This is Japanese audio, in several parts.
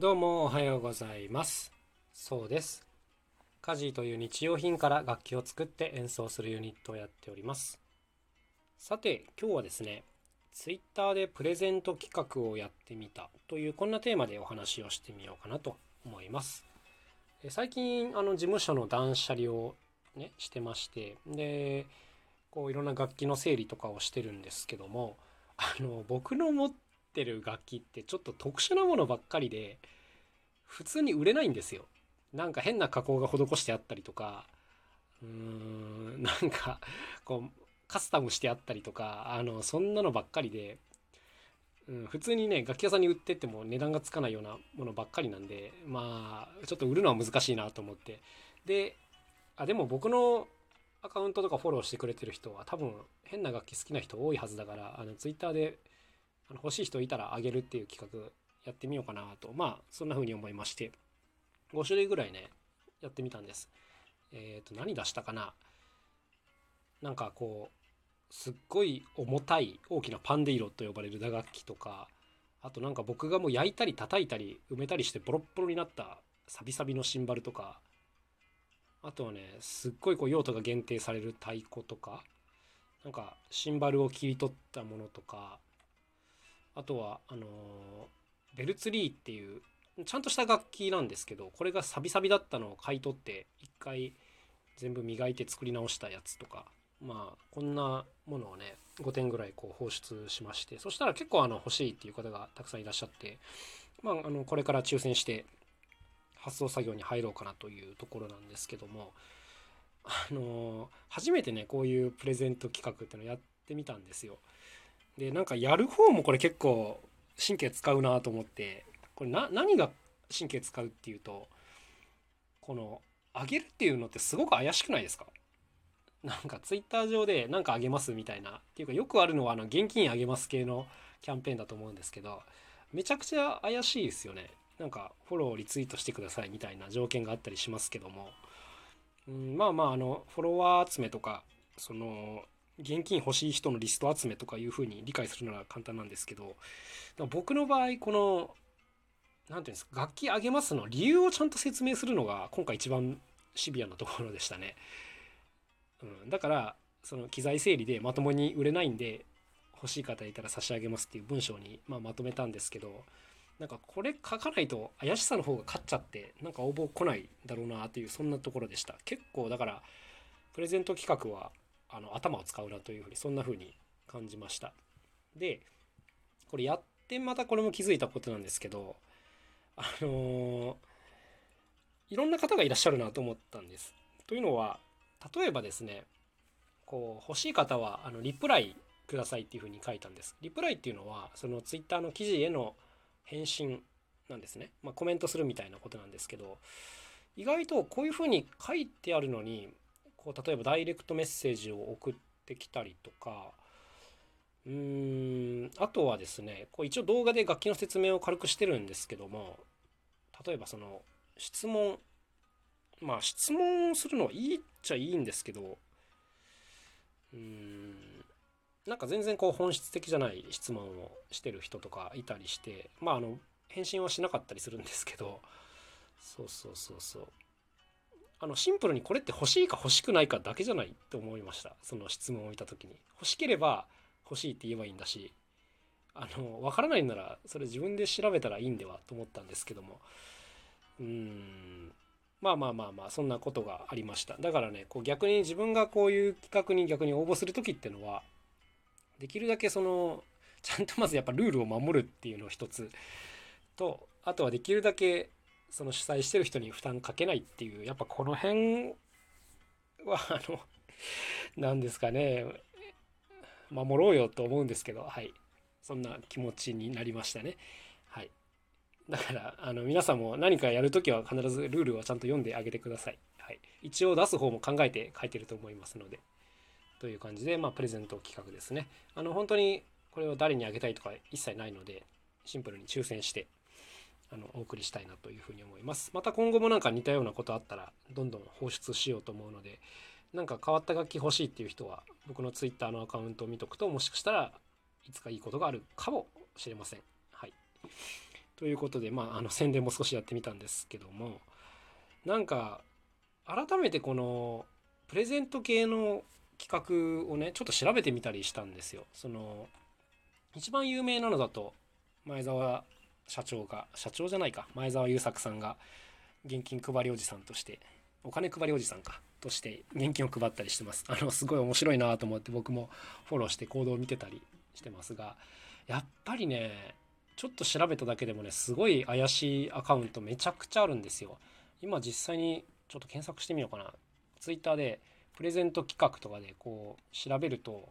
どうもおはようございます。そうです。カジーという日用品から楽器を作って演奏するユニットをやっております。さて今日はですね Twitter でプレゼント企画をやってみたというこんなテーマでお話をしてみようかなと思います。最近あの事務所の断捨離をねしてましてでこういろんな楽器の整理とかをしてるんですけどもあの僕の持っててる楽器ってちょっと特殊なものばっかりで普通に売れないんですよ。なんか変な加工が施してあったりとかうーんなんかこうカスタムしてあったりとかあのそんなのばっかりで、うん、普通にね楽器屋さんに売ってても値段がつかないようなものばっかりなんでまあちょっと売るのは難しいなと思ってであでも僕のアカウントとかフォローしてくれてる人は多分変な楽器好きな人多いはずだからあのツイッターであの欲しい人いたらあげるっていう企画やってみようかなとまあそんな風に思いまして5種類ぐらいねやってみたんです。えっ、ー、と何出したかな？なんかこうすっごい重たい大きなパンデイロと呼ばれる打楽器とかあとなんか僕がもう焼いたり叩いたり埋めたりしてボロッボロになったサビサビのシンバルとかあとはねすっごいこう用途が限定される太鼓とかなんかシンバルを切り取ったものとかあとはあの、ベルツリーっていうちゃんとした楽器なんですけどこれがサビサビだったのを買い取って一回全部磨いて作り直したやつとかまあこんなものをね5点ぐらいこう放出しましてそしたら結構あの欲しいっていう方がたくさんいらっしゃってまああのこれから抽選して発送作業に入ろうかなというところなんですけどもあの初めてねこういうプレゼント企画っていうのをやってみたんですよ。でなんかやる方もこれ結構神経使うなと思ってこれな何が神経使うっていうとこのあげるっていうのってすごく怪しくないですか？なんかツイッター上で何かあげますみたいなっていうかよくあるのはあの現金あげます系のキャンペーンだと思うんですけどめちゃくちゃ怪しいですよね。なんかフォローリツイートしてくださいみたいな条件があったりしますけども、うん、まあまああのフォロワー集めとかその現金欲しい人のリスト集めとかいうふうに理解するのは簡単なんですけど僕の場合この何て言うんですか楽器あげますの理由をちゃんと説明するのが今回一番シビアなところでしたね。うん、だからその機材整理でまともに売れないんで欲しい方いたら差し上げますっていう文章に、ま、まとめたんですけどなんかこれ書かないと怪しさの方が勝っちゃってなんか応募来ないだろうなというそんなところでした結構だからプレゼント企画はあの頭を使うなというふうにそんな風に感じました。でこれやってまたこれも気づいたことなんですけどあのー、いろんな方がいらっしゃるなと思ったんです。というのは例えばですねこう欲しい方はあのリプライくださいっていうふうに書いたんです。リプライっていうのはそのツイッターの記事への返信なんですね、まあ、コメントするみたいなことなんですけど意外とこういうふうに書いてあるのにこう例えばダイレクトメッセージを送ってきたりとか。うーんあとはですねこう一応動画で楽器の説明を軽くしてるんですけども例えばその質問。まあ質問するのはいいっちゃいいんですけどうーんなんか全然こう本質的じゃない質問をしてる人とかいたりしてまああの返信はしなかったりするんですけど。そうそうそうそう。あのシンプルにこれって欲しいか欲しくないかだけじゃないって思いました。その質問を見た時に。欲しければ欲しいって言えばいいんだしあの分からないんならそれ自分で調べたらいいんではと思ったんですけども。うーん。まあまあまあまあそんなことがありました。だからねこう逆に自分がこういう企画に逆に応募する時ってのはできるだけそのちゃんとまずやっぱルールを守るっていうのを一つとあとはできるだけその主催してる人に負担かけないっていうやっぱこの辺はあの何ですかね。守ろうよと思うんですけどはい。そんな気持ちになりましたね。はい。だからあの皆さんも何かやるときは必ずルールをちゃんと読んであげてください、はい、一応出す方も考えて書いてると思いますので。という感じで、まあ、プレゼント企画ですね。あの本当にこれを誰にあげたいとか一切ないのでシンプルに抽選してあのお送りしたいなというふうに思います。また今後もなんか似たようなことあったらどんどん放出しようと思うのでなんか変わった楽器欲しいっていう人は僕の Twitter のアカウントを見とくともしかしたらいつかいいことがあるかもしれません。はい。ということで、まあ、あの宣伝も少しやってみたんですけどもなんか改めてこのプレゼント系の企画をねちょっと調べてみたりしたんですよ。その一番有名なのだと前澤社長が社長じゃないか。前澤友作さんが現金配りおじさんとしてお金配りおじさんかとして現金を配ったりしてます。あのすごい面白いなと思って僕もフォローして行動を見てたりしてますがやっぱりねちょっと調べただけでもねすごい怪しいアカウントめちゃくちゃあるんですよ。今実際にちょっと検索してみようかな。Twitter でプレゼント企画とかでこう調べると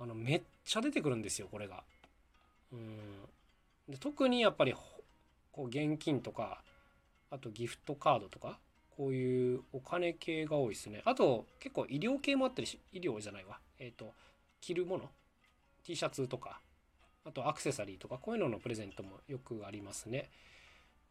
あのめっちゃ出てくるんですよこれが。うん。で特にやっぱりこう現金とかあとギフトカードとかこういうお金系が多いですね。あと結構医療系もあったりし医療じゃないわ。えっ、ー、と着るもの T シャツとかあとアクセサリーとかこういうののプレゼントもよくありますね。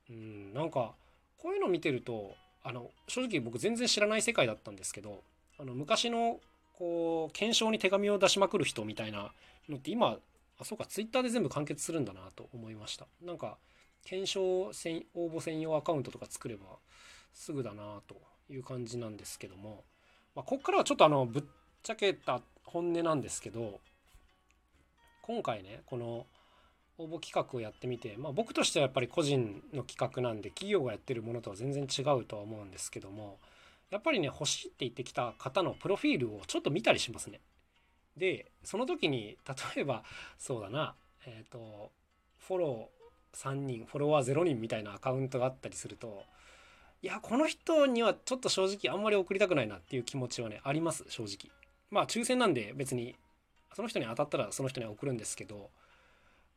うんなんかこういうの見てるとあの正直僕全然知らない世界だったんですけどあの昔のこう検証に手紙を出しまくる人みたいなのって今あそうかツイッターで全部完結するんだなと思いましたなんか検証専応募専用アカウントとか作ればすぐだなという感じなんですけども、まあ、ここからはちょっとあのぶっちゃけた本音なんですけど今回ねこの応募企画をやってみて、まあ、僕としてはやっぱり個人の企画なんで企業がやってるものとは全然違うとは思うんですけどもやっぱりね欲しいって言ってきた方のプロフィールをちょっと見たりしますね。でその時に例えばそうだなえっ、ー、とフォロー3人フォロワー0人みたいなアカウントがあったりするといやこの人にはちょっと正直あんまり送りたくないなっていう気持ちはねあります正直。まあ抽選なんで別にその人に当たったらその人には送るんですけど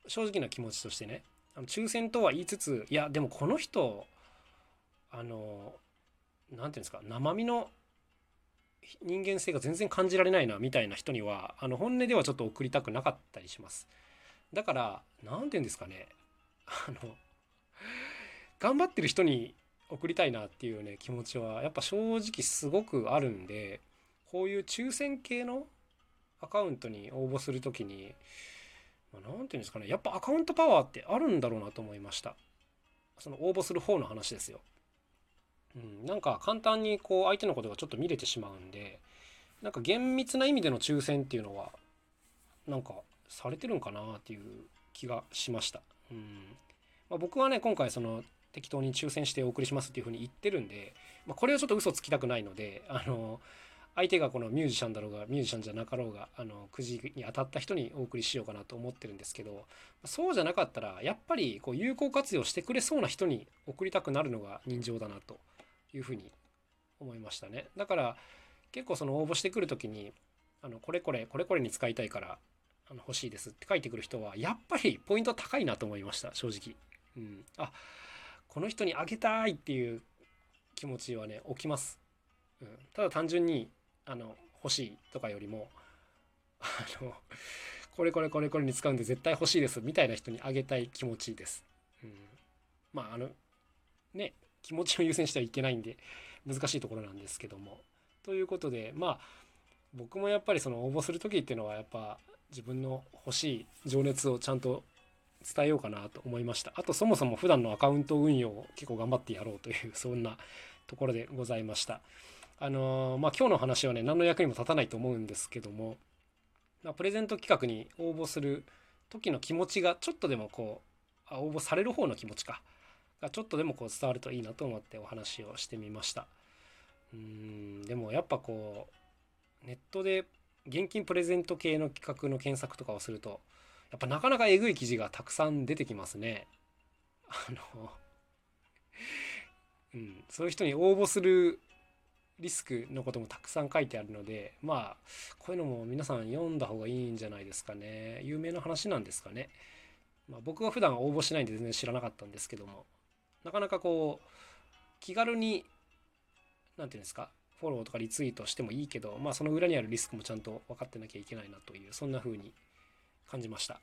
正直な気持ちとしてねあの抽選とは言いつついやでもこの人あの何て言うんですか生身の人間性が全然感じられないなみたいな人にはあの本音ではちょっと送りたくなかったりします。だから何て言うんですかね。あの頑張ってる人に送りたいなっていうね気持ちはやっぱ正直すごくあるんでこういう抽選系のアカウントに応募する時に何、まあ、て言うんですかね。やっぱアカウントパワーってあるんだろうなと思いました。その応募する方の話ですよ。うん、なんか簡単にこう相手のことがちょっと見れてしまうんでなんか厳密な意味での抽選っていうのはなんかされてるんかなっていう気がしました。うんまあ、僕はね今回その適当に抽選してお送りしますっていうふうに言ってるんで、まあ、これはちょっと嘘つきたくないのであの相手がこのミュージシャンだろうがミュージシャンじゃなかろうがあのくじに当たった人にお送りしようかなと思ってるんですけどそうじゃなかったらやっぱりこう有効活用してくれそうな人に送りたくなるのが人情だなというふうに思いましたね。だから結構その応募してくる時にあのこれこれこれこれに使いたいからあの欲しいですって書いてくる人はやっぱりポイント高いなと思いました正直、うん、あこの人にあげたいっていう気持ちはね起きます、うん、ただ単純にあの欲しいとかよりもあのこれこれこれこれに使うんで絶対欲しいですみたいな人にあげたい気持ちです、うん、まああのね気持ちを優先してはいけないんで難しいところなんですけども。ということでまあ僕もやっぱりその応募する時っていうのはやっぱ自分の欲しい情熱をちゃんと伝えようかなと思いました。あとそもそも普段のアカウント運用を結構頑張ってやろうというそんなところでございました。あのー、まあ今日の話はね何の役にも立たないと思うんですけども、まあ、プレゼント企画に応募する時の気持ちがちょっとでもこうあ応募される方の気持ちか。がちょっとでもこう伝わるといいなと思ってお話をしてみました。うんでもやっぱこうネットで現金プレゼント系の企画の検索とかをするとやっぱなかなかえぐい記事がたくさん出てきますね。あのうん、そういう人に応募するリスクのこともたくさん書いてあるのでまあこういうのも皆さん読んだ方がいいんじゃないですかね。有名な話なんですかね、まあ、僕は普段応募しないんで全然知らなかったんですけども。なかなかこう気軽に何て言うんですかフォローとかリツイートしてもいいけど、まあ、その裏にあるリスクもちゃんと分かってなきゃいけないなというそんな風に感じました。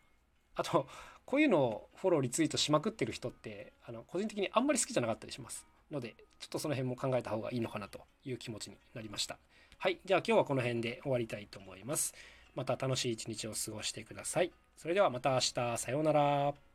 あとこういうのをフォローリツイートしまくってる人ってあの個人的にあんまり好きじゃなかったりします。のでちょっとその辺も考えた方がいいのかなという気持ちになりました。はい。じゃあ今日はこの辺で終わりたいと思います。また楽しい一日を過ごしてください。それではまた明日。さようなら。